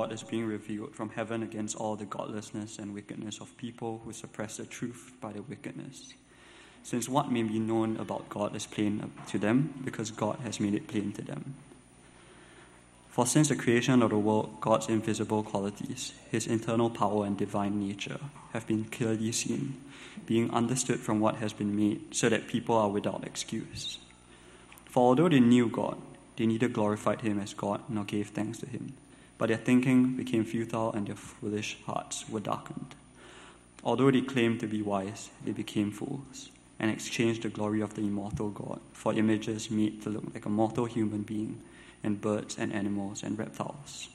God is being revealed from heaven against all the godlessness and wickedness of people who suppress the truth by their wickedness. Since what may be known about God is plain to them, because God has made it plain to them. For since the creation of the world, God's invisible qualities, his internal power and divine nature, have been clearly seen, being understood from what has been made, so that people are without excuse. For although they knew God, they neither glorified him as God nor gave thanks to him, but their thinking became futile and their foolish hearts were darkened. Although they claimed to be wise, they became fools and exchanged the glory of the immortal God for images made to look like a mortal human being and birds and animals and reptiles.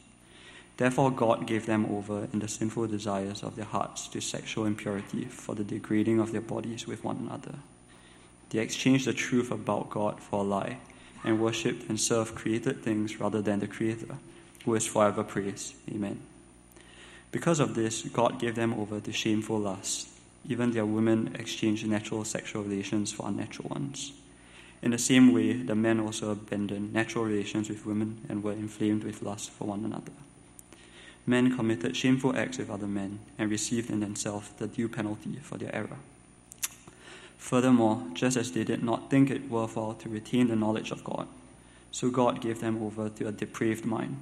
Therefore, God gave them over in the sinful desires of their hearts to sexual impurity for the degrading of their bodies with one another. They exchanged the truth about God for a lie and worshipped and served created things rather than the Creator, who is forever praised. Amen. Because of this, God gave them over to shameful lust. Even their women exchanged natural sexual relations for unnatural ones. In the same way, the men also abandoned natural relations with women and were inflamed with lust for one another. Men committed shameful acts with other men and received in themselves the due penalty for their error. Furthermore, just as they did not think it worthwhile to retain the knowledge of God, so God gave them over to a depraved mind,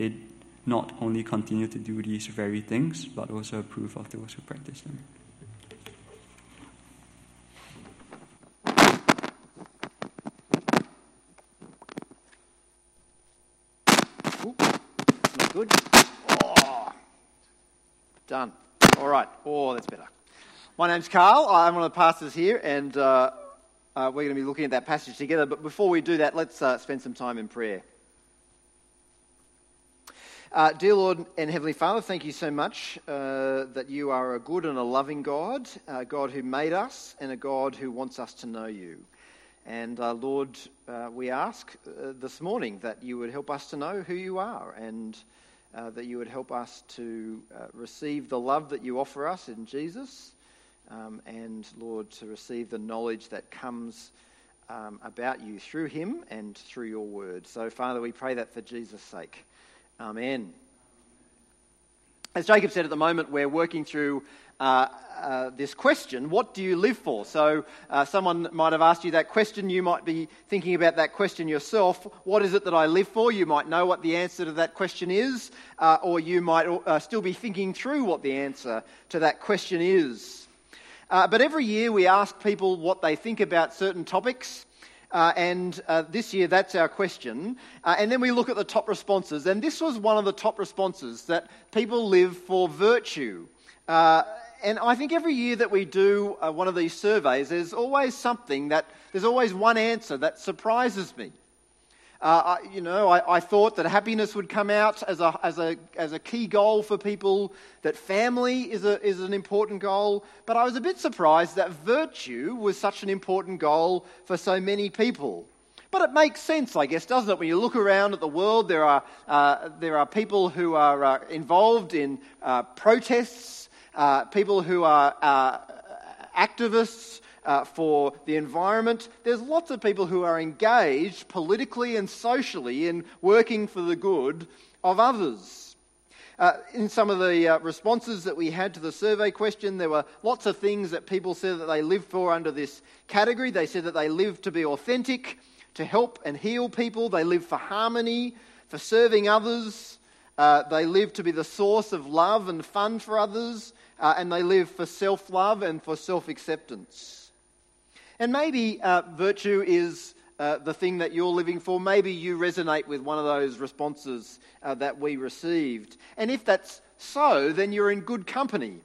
they not only continue to do these very things, but also approve of those who practice them. Good. Oh, done. All right. Oh, that's better. My name's Karl. I'm one of the pastors here, and uh, uh, we're going to be looking at that passage together. But before we do that, let's uh, spend some time in prayer. Uh, dear Lord and Heavenly Father, thank you so much uh, that you are a good and a loving God, a God who made us, and a God who wants us to know you. And uh, Lord, we ask this morning that you would help us to know who you are and uh, that you would help us to uh, receive the love that you offer us in Jesus, um, and Lord, to receive the knowledge that comes um, about you through him and through your word. So, Father, we pray that for Jesus' sake. Amen. As Jacob said at the moment, we're working through uh, uh, this question what do you live for? So, uh, someone might have asked you that question. You might be thinking about that question yourself. What is it that I live for? You might know what the answer to that question is, uh, or you might uh, still be thinking through what the answer to that question is. Uh, but every year we ask people what they think about certain topics. Uh, and uh, this year, that's our question. Uh, and then we look at the top responses. And this was one of the top responses that people live for virtue and I think every year that we do uh, one of these surveys, there's always something that, there's always one answer that surprises me. Uh, I, you know, I, I, thought that happiness would come out as a, as, a, as a key goal for people, that family is, a, is an important goal, but I was a bit surprised that virtue was such an important goal for so many people. But it makes sense, I guess, doesn't it? When you look around at the world, there are, uh, there are people who are uh, involved in uh, protests uh, people who are uh, activists uh, for the environment. There's lots of people who are engaged politically and socially in working for the good of others. Uh, in some of the uh, responses that we had to the survey question, there were lots of things that people said that they live for under this category. They said that they live to be authentic, to help and heal people. They live for harmony, for serving others. Uh, they live to be the source of love and fun for others uh, and they live for self love and for self acceptance. And maybe uh, virtue is uh, the thing that you're living for. Maybe you resonate with one of those responses uh, that we received. And if that's so, then you're in good company.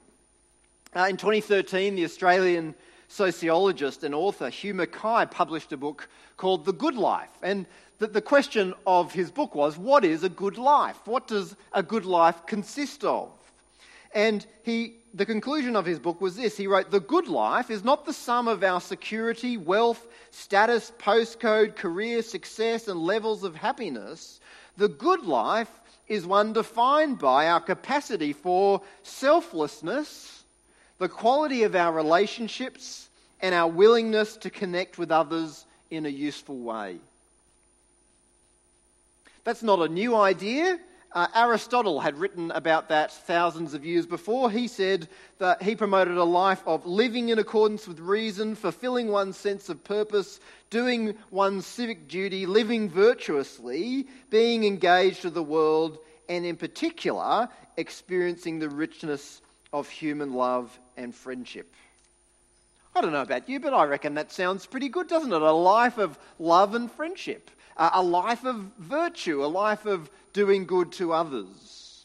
Uh, in 2013, the Australian sociologist and author Hugh Mackay published a book called The Good Life. And the, the question of his book was what is a good life? What does a good life consist of? And he, the conclusion of his book was this he wrote, The good life is not the sum of our security, wealth, status, postcode, career, success, and levels of happiness. The good life is one defined by our capacity for selflessness, the quality of our relationships, and our willingness to connect with others in a useful way. That's not a new idea. Uh, Aristotle had written about that thousands of years before. He said that he promoted a life of living in accordance with reason, fulfilling one's sense of purpose, doing one's civic duty, living virtuously, being engaged with the world, and in particular, experiencing the richness of human love and friendship. I don't know about you, but I reckon that sounds pretty good, doesn't it? A life of love and friendship a life of virtue, a life of doing good to others.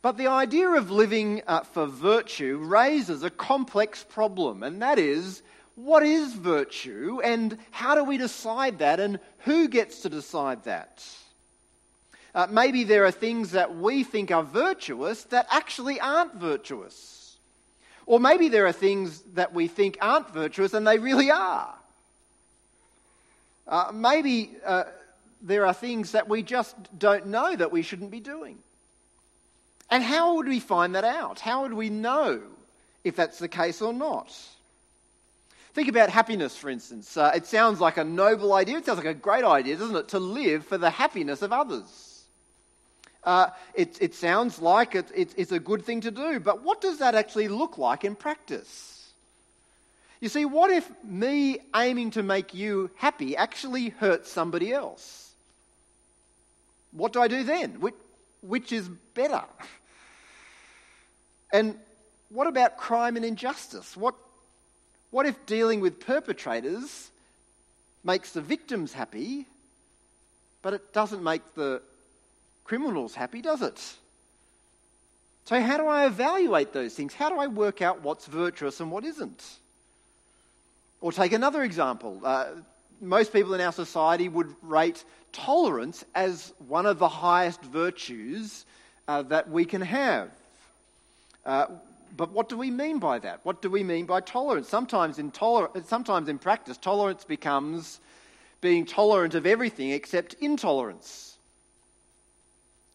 But the idea of living uh, for virtue raises a complex problem, and that is what is virtue and how do we decide that and who gets to decide that? Uh, maybe there are things that we think are virtuous that actually aren't virtuous. Or maybe there are things that we think aren't virtuous and they really are. Uh, maybe uh, there are things that we just don't know that we shouldn't be doing. And how would we find that out? How would we know if that's the case or not? Think about happiness, for instance. Uh, it sounds like a noble idea. It sounds like a great idea, doesn't it? To live for the happiness of others. Uh, it, it, sounds like it, it, it's a good thing to do, but what does that actually look like in practice? You see, what if me aiming to make you happy actually hurts somebody else? What do I do then? Which, which is better? And what about crime and injustice? What, what if dealing with perpetrators makes the victims happy, but it doesn't make the criminals happy, does it? So, how do I evaluate those things? How do I work out what's virtuous and what isn't? Or take another example. Uh, most people in our society would rate tolerance as one of the highest virtues uh, that we can have. Uh, but what do we mean by that? What do we mean by tolerance? Sometimes in, toler- sometimes in practice, tolerance becomes being tolerant of everything except intolerance.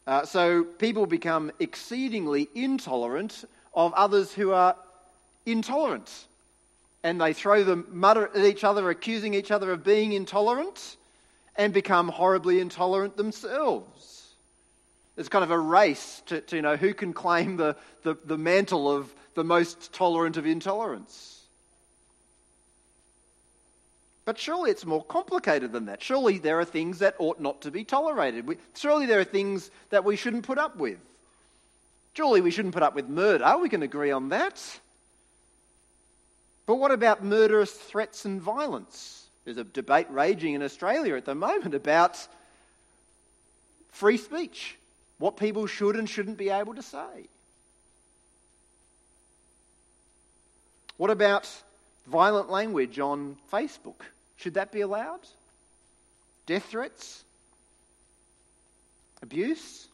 Uh, so people become exceedingly intolerant of others who are intolerant and they throw the mud at each other, accusing each other of being intolerant, and become horribly intolerant themselves. It's kind of a race to, to you know who can claim the, the, the mantle of the most tolerant of intolerance. But surely it's more complicated than that. Surely there are things that ought not to be tolerated. Surely there are things that we shouldn't put up with. Surely we shouldn't put up with murder. We can agree on that. But what about murderous threats and violence? There's a debate raging in Australia at the moment about free speech, what people should and shouldn't be able to say. What about violent language on Facebook? Should that be allowed? Death threats? Abuse?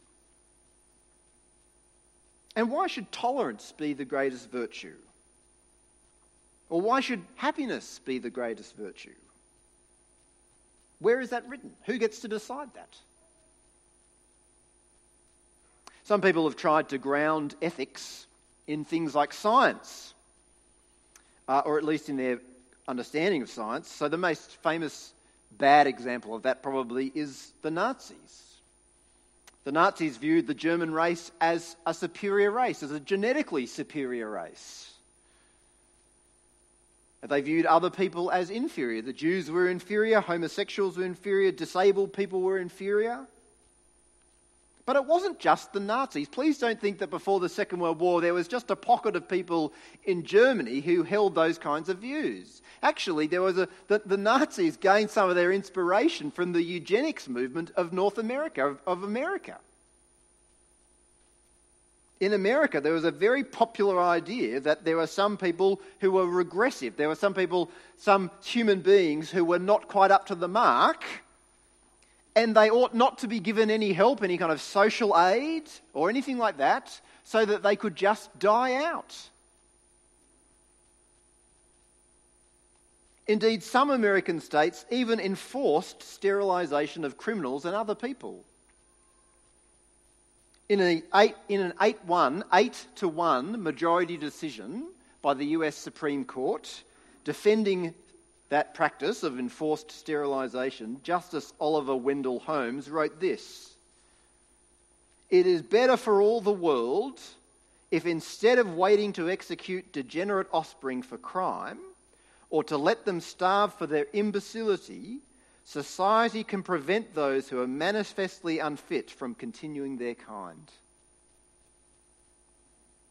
And why should tolerance be the greatest virtue? Or why should happiness be the greatest virtue? Where is that written? Who gets to decide that? Some people have tried to ground ethics in things like science, uh, or at least in their understanding of science. So, the most famous bad example of that probably is the Nazis. The Nazis viewed the German race as a superior race, as a genetically superior race. They viewed other people as inferior. The Jews were inferior, homosexuals were inferior, disabled people were inferior. But it wasn't just the Nazis. Please don't think that before the Second World War there was just a pocket of people in Germany who held those kinds of views. Actually, there was a, the, the Nazis gained some of their inspiration from the eugenics movement of North America, of, of America in America, there was a very popular idea that there were some people who were regressive. There were some people, some human beings who were not quite up to the mark, and they ought not to be given any help, any kind of social aid or anything like that, so that they could just die out. Indeed, some American states even enforced sterilisation of criminals and other people. In, a eight, in an 8 1, 8 to 1 majority decision by the US Supreme Court defending that practice of enforced sterilisation, Justice Oliver Wendell Holmes wrote this It is better for all the world if instead of waiting to execute degenerate offspring for crime, or to let them starve for their imbecility, society can prevent those who are manifestly unfit from continuing their kind.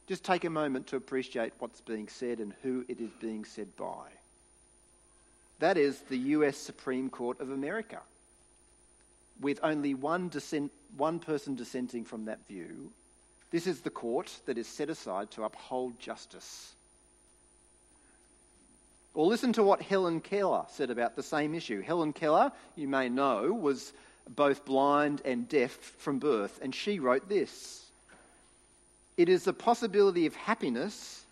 Just take a moment to appreciate what's being said and who it is being said by. That is the US Supreme Court of America, with only one, dissent, one person dissenting from that view. This is the court that is set aside to uphold justice. Or listen to what Helen Keller said about the same issue. Helen Keller, you may know, was both blind and deaf from birth, and she wrote this It is the possibility of happiness,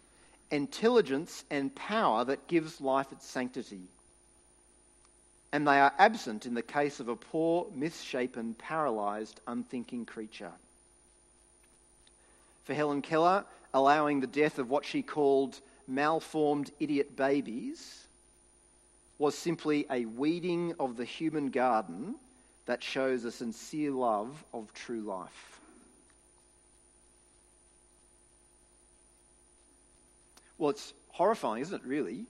intelligence, and power that gives life its sanctity. And they are absent in the case of a poor, misshapen, paralysed, unthinking creature. For Helen Keller, allowing the death of what she called malformed idiot babies was simply a weeding of the human garden that shows a sincere love of true life. Well, it's horrifying, isn't it, really?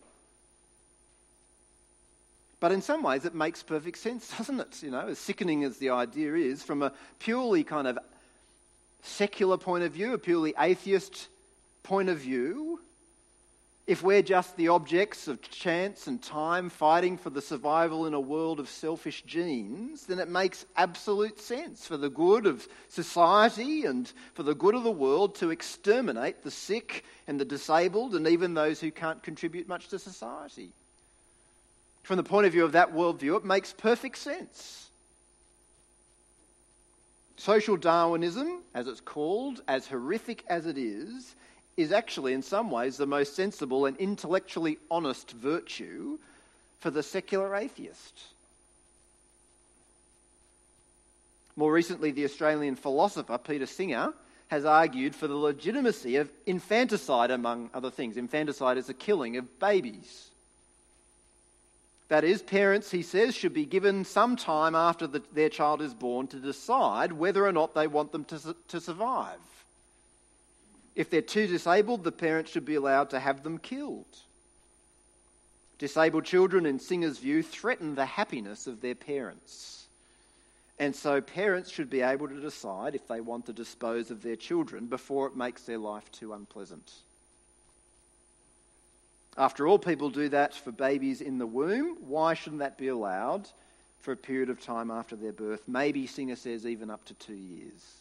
But in some ways, it makes perfect sense, doesn't it? You know, as sickening as the idea is, from a purely kind of secular point of view, a purely atheist point of view, if we're just the objects of chance and time fighting for the survival in a world of selfish genes, then it makes absolute sense for the good of society and for the good of the world to exterminate the sick and the disabled and even those who can't contribute much to society. From the point of view of that worldview, it makes perfect sense. Social Darwinism, as it's called, as horrific as it is, is actually, in some ways, the most sensible and intellectually honest virtue for the secular atheist. More recently, the Australian philosopher Peter Singer has argued for the legitimacy of infanticide, among other things. Infanticide is the killing of babies. That is, parents, he says, should be given some time after the, their child is born to decide whether or not they want them to, to survive. If they're too disabled, the parents should be allowed to have them killed. Disabled children, in Singer's view, threaten the happiness of their parents. And so parents should be able to decide if they want to dispose of their children before it makes their life too unpleasant. After all, people do that for babies in the womb. Why shouldn't that be allowed for a period of time after their birth? Maybe, Singer says, even up to two years.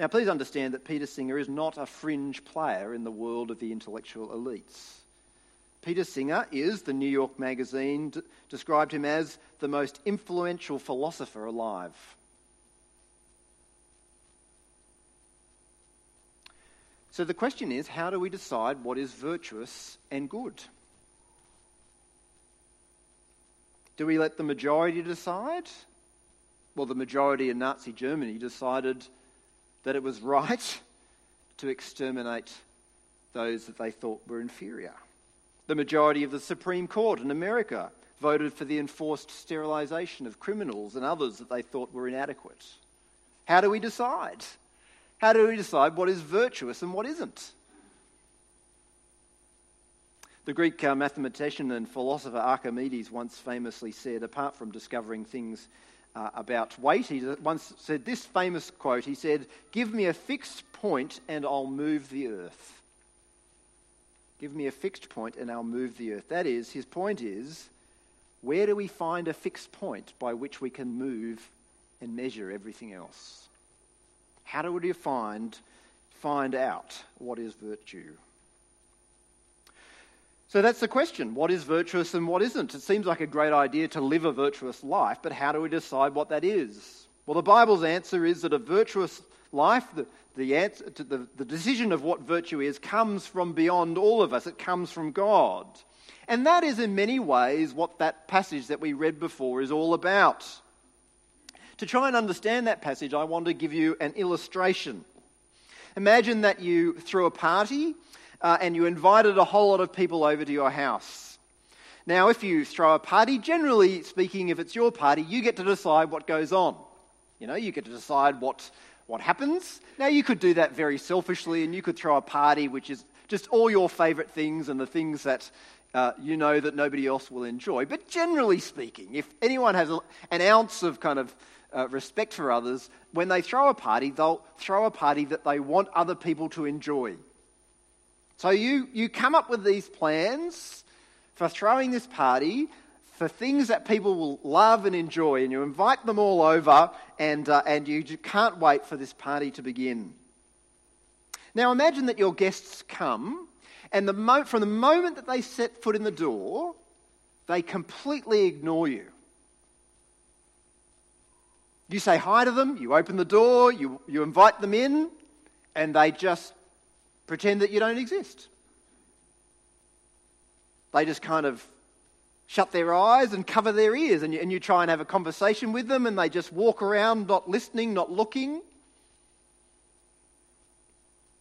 Now, please understand that Peter Singer is not a fringe player in the world of the intellectual elites. Peter Singer is, the New York Magazine d- described him as, the most influential philosopher alive. So the question is how do we decide what is virtuous and good? Do we let the majority decide? Well, the majority in Nazi Germany decided that it was right to exterminate those that they thought were inferior. The majority of the Supreme Court in America voted for the enforced sterilisation of criminals and others that they thought were inadequate. How do we decide? How do we decide what is virtuous and what isn't? The Greek uh, mathematician and philosopher Archimedes once famously said, apart from discovering things uh, about weight. He once said this famous quote He said, Give me a fixed point and I'll move the earth. Give me a fixed point and I'll move the earth. That is, his point is, where do we find a fixed point by which we can move and measure everything else? How do we find, find out what is virtue? So that's the question. What is virtuous and what isn't? It seems like a great idea to live a virtuous life, but how do we decide what that is? Well, the Bible's answer is that a virtuous life, the, the, answer, the, the decision of what virtue is, comes from beyond all of us. It comes from God. And that is, in many ways, what that passage that we read before is all about. To try and understand that passage, I want to give you an illustration. Imagine that you threw a party uh, and you invited a whole lot of people over to your house. Now, if you throw a party, generally speaking, if it's your party, you get to decide what goes on. You know, you get to decide what, what happens. Now, you could do that very selfishly, and you could throw a party which is just all your favourite things and the things that uh, you know that nobody else will enjoy. But generally speaking, if anyone has a, an ounce of kind of uh, respect for others, when they throw a party, they'll throw a party that they want other people to enjoy. So you, you come up with these plans for throwing this party for things that people will love and enjoy, and you invite them all over, and, uh, and you can't wait for this party to begin. Now, imagine that your guests come, and the mo- from the moment that they set foot in the door, they completely ignore you. You say hi to them, you open the door, you, you invite them in, and they just pretend that you don't exist. They just kind of shut their eyes and cover their ears, and you, and you try and have a conversation with them, and they just walk around not listening, not looking.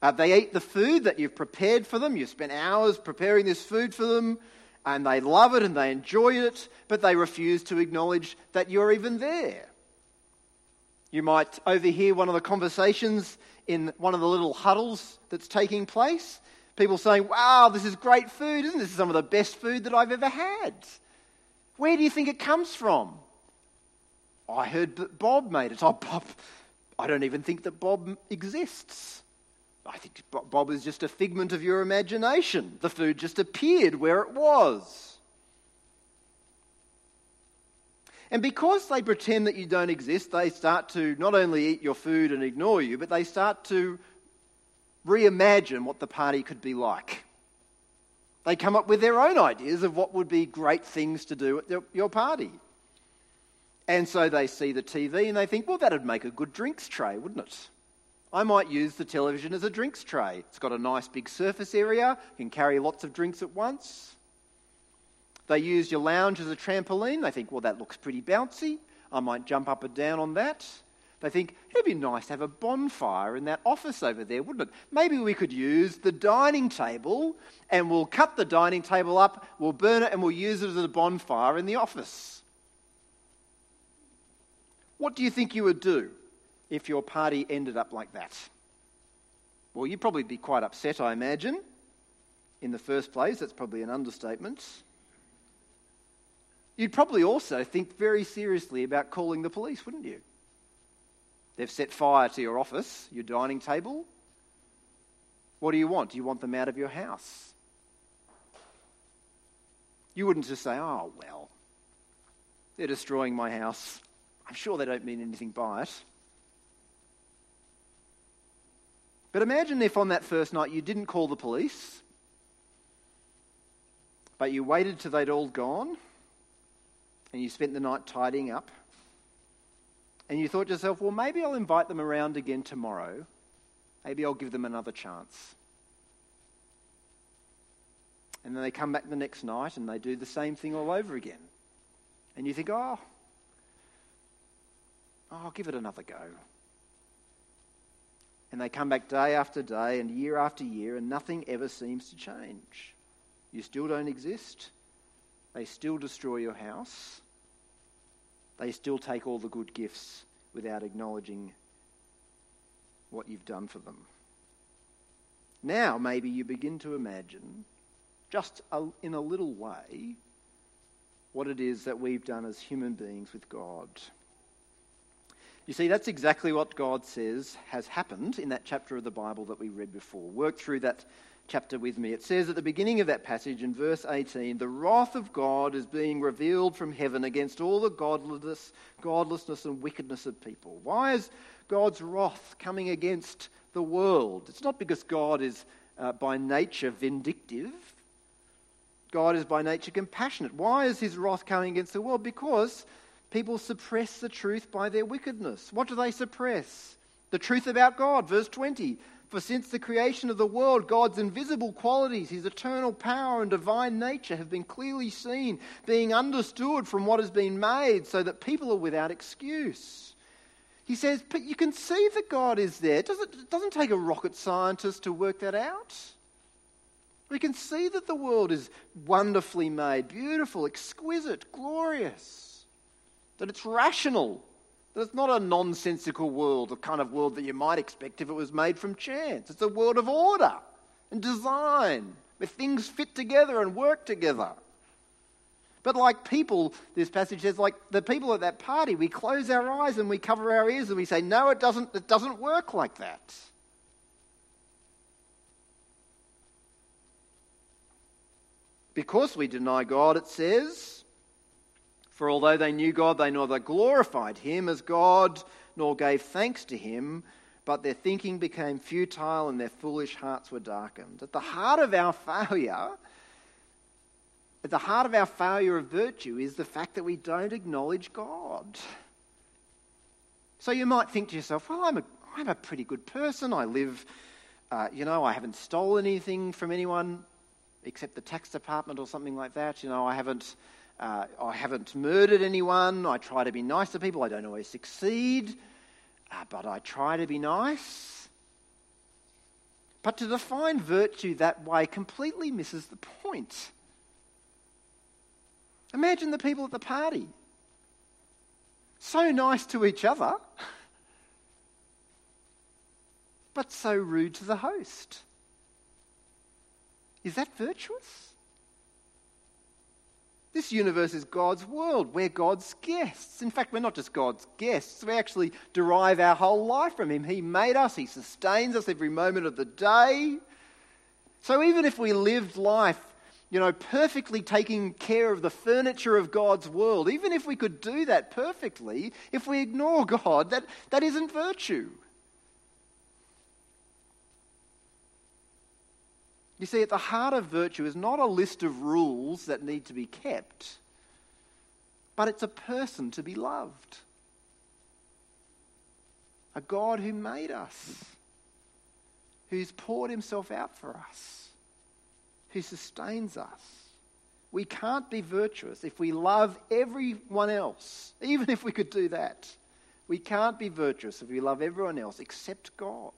Uh, they eat the food that you've prepared for them. You've spent hours preparing this food for them, and they love it and they enjoy it, but they refuse to acknowledge that you're even there. You might overhear one of the conversations in one of the little huddles that's taking place, People saying, wow, this is great food. Isn't this some of the best food that I've ever had? Where do you think it comes from? I heard that Bob made it. Oh, Bob, I don't even think that Bob exists. I think Bob is just a figment of your imagination. The food just appeared where it was. And because they pretend that you don't exist, they start to not only eat your food and ignore you, but they start to reimagine what the party could be like. They come up with their own ideas of what would be great things to do at your party. And so they see the TV and they think, well, that'd make a good drinks tray, wouldn't it? I might use the television as a drinks tray. It's got a nice big surface area, can carry lots of drinks at once. They use your lounge as a trampoline. They think, well, that looks pretty bouncy. I might jump up and down on that. They think it'd be nice to have a bonfire in that office over there, wouldn't it? Maybe we could use the dining table and we'll cut the dining table up, we'll burn it, and we'll use it as a bonfire in the office. What do you think you would do if your party ended up like that? Well, you'd probably be quite upset, I imagine. In the first place, that's probably an understatement. You'd probably also think very seriously about calling the police, wouldn't you? They've set fire to your office, your dining table. What do you want? Do you want them out of your house? You wouldn't just say, oh, well, they're destroying my house. I'm sure they don't mean anything by it. But imagine if on that first night you didn't call the police, but you waited till they'd all gone and you spent the night tidying up and you thought to yourself, well, maybe I'll invite them around again tomorrow. Maybe I'll give them another chance. And then they come back the next night and they do the same thing all over again. And you think, oh, oh I'll give it another go. And they come back day after day and year after year, and nothing ever seems to change. You still don't exist. They still destroy your house they still take all the good gifts without acknowledging what you've done for them. Now, maybe you begin to imagine, just in a little way, what it is that we've done as human beings with God. You see, that's exactly what God says has happened in that chapter of the Bible that we read before. Work through that chapter with me. It says at the beginning of that passage in verse 18, the wrath of God is being revealed from heaven against all the godlessness, godlessness and wickedness of people. Why is God's wrath coming against the world? It's not because God is uh, by nature vindictive. God is by nature compassionate. Why is his wrath coming against the world? Because people suppress the truth by their wickedness. What do they suppress? The truth about God. Verse 20. For since the creation of the world, God's invisible qualities, his eternal power and divine nature have been clearly seen, being understood from what has been made, so that people are without excuse. He says, but you can see that God is there. It doesn't, it doesn't take a rocket scientist to work that out. We can see that the world is wonderfully made, beautiful, exquisite, glorious, that it's rational, it's not a nonsensical world, the kind of world that you might expect if it was made from chance. It's a world of order and design, where things fit together and work together. But like people, this passage says, like the people at that party, we close our eyes and we cover our ears and we say, no, it doesn't, it doesn't work like that. Because we deny God, it says, for although they knew God, they neither glorified him as God nor gave thanks to him, but their thinking became futile and their foolish hearts were darkened. At the heart of our failure, at the heart of our failure of virtue is the fact that we don't acknowledge God. So you might think to yourself, well, I'm a, I'm a pretty good person. I live, uh, you know, I haven't stolen anything from anyone except the tax department or something like that. You know, I haven't, uh, I haven't murdered anyone. I try to be nice to people. I don't always succeed, uh, but I try to be nice. But to define virtue that way completely misses the point. Imagine the people at the party. So nice to each other, but so rude to the host. Is that virtuous? This universe is God's world. We're God's guests. In fact, we're not just God's guests, we actually derive our whole life from Him. He made us, He sustains us every moment of the day. So even if we lived life, you know, perfectly taking care of the furniture of God's world, even if we could do that perfectly, if we ignore God, that, that isn't virtue. You see, at the heart of virtue is not a list of rules that need to be kept, but it's a person to be loved. A God who made us, who's poured himself out for us, who sustains us. We can't be virtuous if we love everyone else, even if we could do that. We can't be virtuous if we love everyone else except God.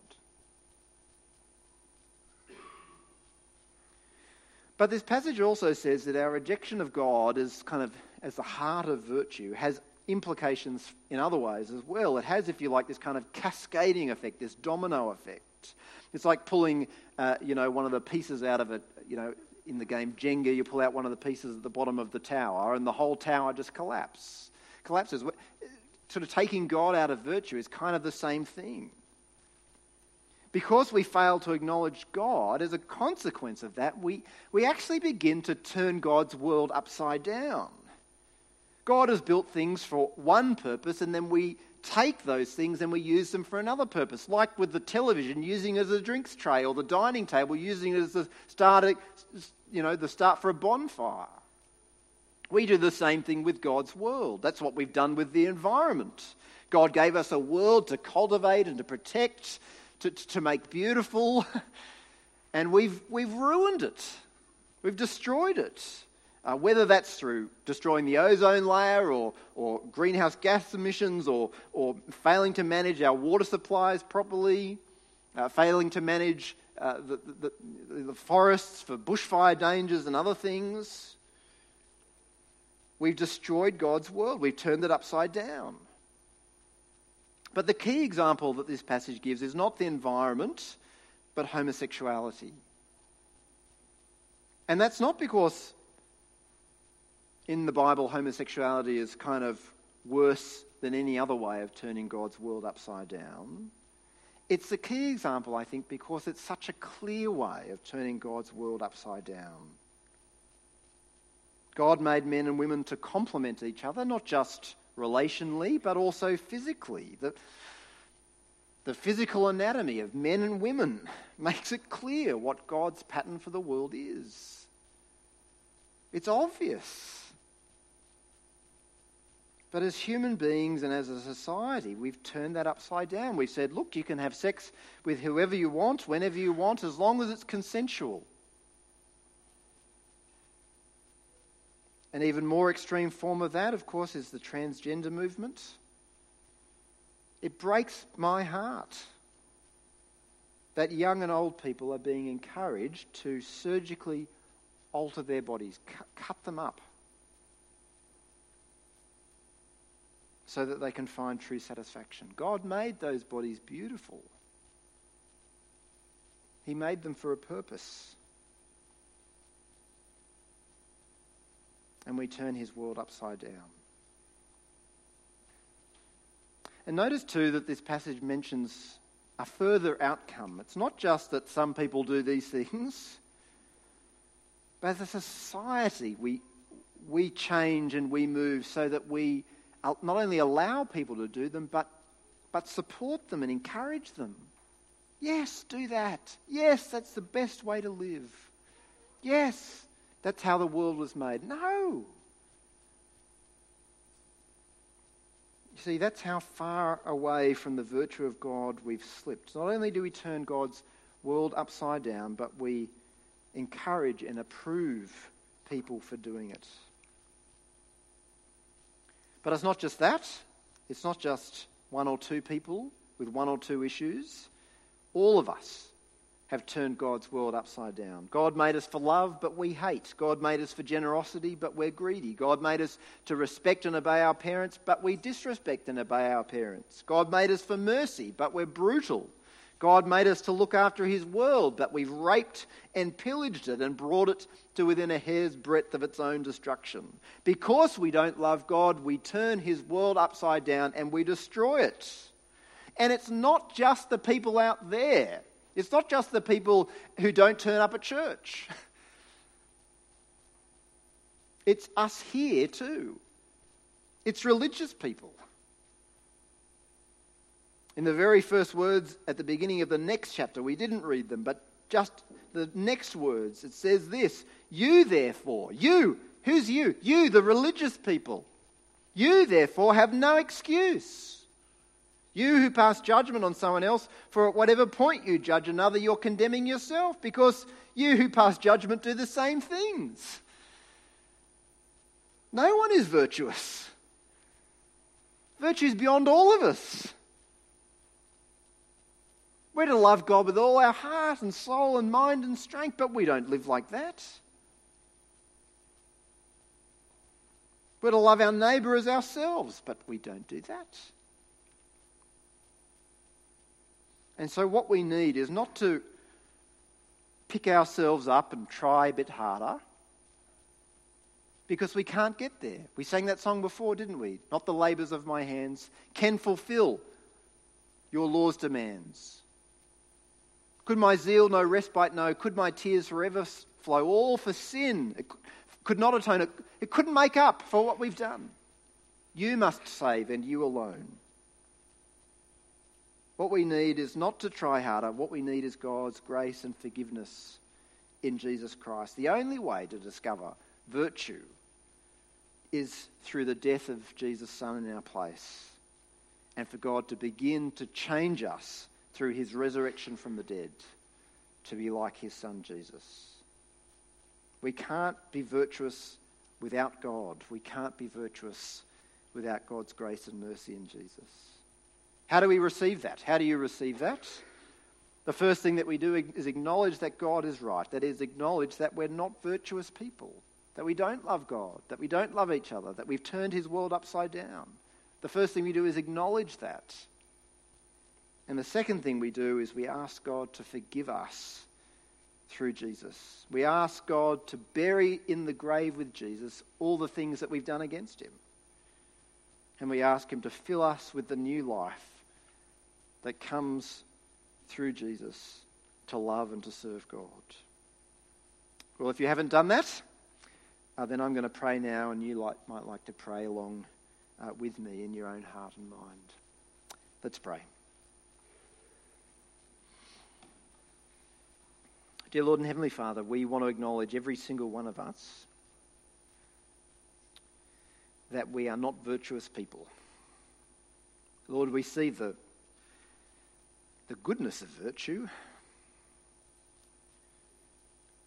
But this passage also says that our rejection of God is kind of as the heart of virtue has implications in other ways as well. It has, if you like, this kind of cascading effect, this domino effect. It's like pulling, uh, you know, one of the pieces out of it, you know, in the game Jenga, you pull out one of the pieces at the bottom of the tower, and the whole tower just collapses. Collapses. Sort of taking God out of virtue is kind of the same thing. Because we fail to acknowledge God, as a consequence of that, we, we actually begin to turn God's world upside down. God has built things for one purpose, and then we take those things and we use them for another purpose. Like with the television, using it as a drinks tray, or the dining table, using it as the start, you know, the start for a bonfire. We do the same thing with God's world. That's what we've done with the environment. God gave us a world to cultivate and to protect to, to make beautiful, and we've, we've ruined it. We've destroyed it. Uh, whether that's through destroying the ozone layer or, or greenhouse gas emissions or, or failing to manage our water supplies properly, uh, failing to manage uh, the, the, the forests for bushfire dangers and other things. We've destroyed God's world. We've turned it upside down. But the key example that this passage gives is not the environment, but homosexuality. And that's not because in the Bible homosexuality is kind of worse than any other way of turning God's world upside down. It's the key example, I think, because it's such a clear way of turning God's world upside down. God made men and women to complement each other, not just relationally, but also physically. The, the physical anatomy of men and women makes it clear what God's pattern for the world is. It's obvious. But as human beings and as a society, we've turned that upside down. We've said, look, you can have sex with whoever you want, whenever you want, as long as it's consensual. An even more extreme form of that, of course, is the transgender movement. It breaks my heart that young and old people are being encouraged to surgically alter their bodies, cut them up so that they can find true satisfaction. God made those bodies beautiful, He made them for a purpose. And we turn His world upside down. And notice too that this passage mentions a further outcome. It's not just that some people do these things, but as a society, we, we change and we move so that we not only allow people to do them, but, but support them and encourage them. Yes, do that. Yes, that's the best way to live. Yes, that's how the world was made. No. You see, that's how far away from the virtue of God we've slipped. Not only do we turn God's world upside down, but we encourage and approve people for doing it. But it's not just that. It's not just one or two people with one or two issues. All of us have turned God's world upside down. God made us for love, but we hate. God made us for generosity, but we're greedy. God made us to respect and obey our parents, but we disrespect and obey our parents. God made us for mercy, but we're brutal. God made us to look after his world, but we've raped and pillaged it and brought it to within a hair's breadth of its own destruction. Because we don't love God, we turn his world upside down and we destroy it. And it's not just the people out there, it's not just the people who don't turn up at church. It's us here too. It's religious people. In the very first words at the beginning of the next chapter, we didn't read them, but just the next words, it says this You, therefore, you, who's you? You, the religious people. You, therefore, have no excuse. You who pass judgment on someone else, for at whatever point you judge another, you're condemning yourself, because you who pass judgment do the same things. No one is virtuous. Virtue is beyond all of us. We're to love God with all our heart and soul and mind and strength, but we don't live like that. We're to love our neighbour as ourselves, but we don't do that. And so, what we need is not to pick ourselves up and try a bit harder because we can't get there. We sang that song before, didn't we? Not the labours of my hands can fulfill your law's demands. Could my zeal no respite know? Could my tears forever flow? All for sin. It could not atone. It couldn't make up for what we've done. You must save, and you alone. What we need is not to try harder. What we need is God's grace and forgiveness in Jesus Christ. The only way to discover virtue is through the death of Jesus' Son in our place, and for God to begin to change us through his resurrection from the dead to be like his son Jesus. We can't be virtuous without God. We can't be virtuous without God's grace and mercy in Jesus. How do we receive that? How do you receive that? The first thing that we do is acknowledge that God is right. That is, acknowledge that we're not virtuous people, that we don't love God, that we don't love each other, that we've turned his world upside down. The first thing we do is acknowledge that. And the second thing we do is we ask God to forgive us through Jesus. We ask God to bury in the grave with Jesus all the things that we've done against him. And we ask him to fill us with the new life that comes through Jesus to love and to serve God. Well, if you haven't done that, uh, then I'm going to pray now, and you like, might like to pray along uh, with me in your own heart and mind. Let's pray. Dear Lord and Heavenly Father, we want to acknowledge every single one of us that we are not virtuous people. Lord, we see the, the goodness of virtue.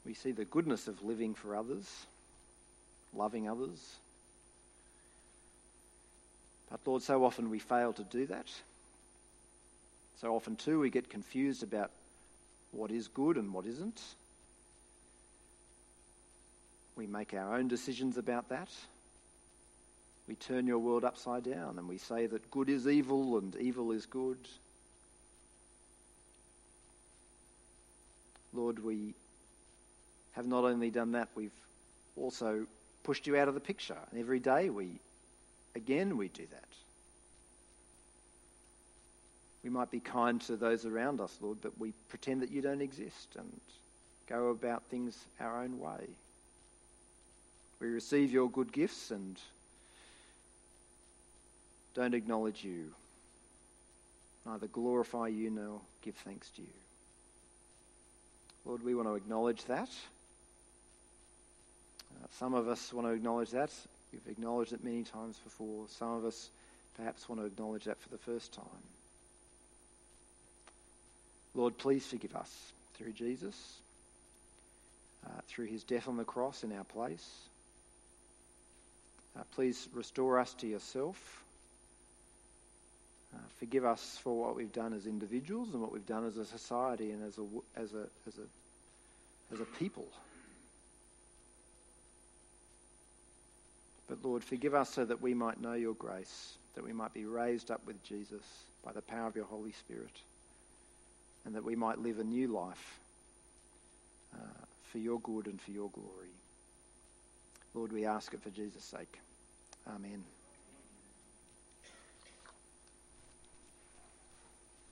We see the goodness of living for others, loving others. But Lord, so often we fail to do that. So often, too, we get confused about what is good and what isn't. We make our own decisions about that. We turn your world upside down and we say that good is evil and evil is good. Lord, we have not only done that, we've also pushed you out of the picture. And every day we, again, we do that. We might be kind to those around us, Lord, but we pretend that you don't exist and go about things our own way. We receive your good gifts and don't acknowledge you, neither glorify you nor give thanks to you. Lord, we want to acknowledge that. Uh, some of us want to acknowledge that. We've acknowledged it many times before. Some of us perhaps want to acknowledge that for the first time. Lord, please forgive us through Jesus, uh, through his death on the cross in our place. Uh, please restore us to yourself. Uh, forgive us for what we've done as individuals and what we've done as a society and as a, as a, as a, as a people. But Lord, forgive us so that we might know your grace, that we might be raised up with Jesus by the power of your Holy Spirit and that we might live a new life uh, for your good and for your glory. Lord, we ask it for Jesus' sake. Amen.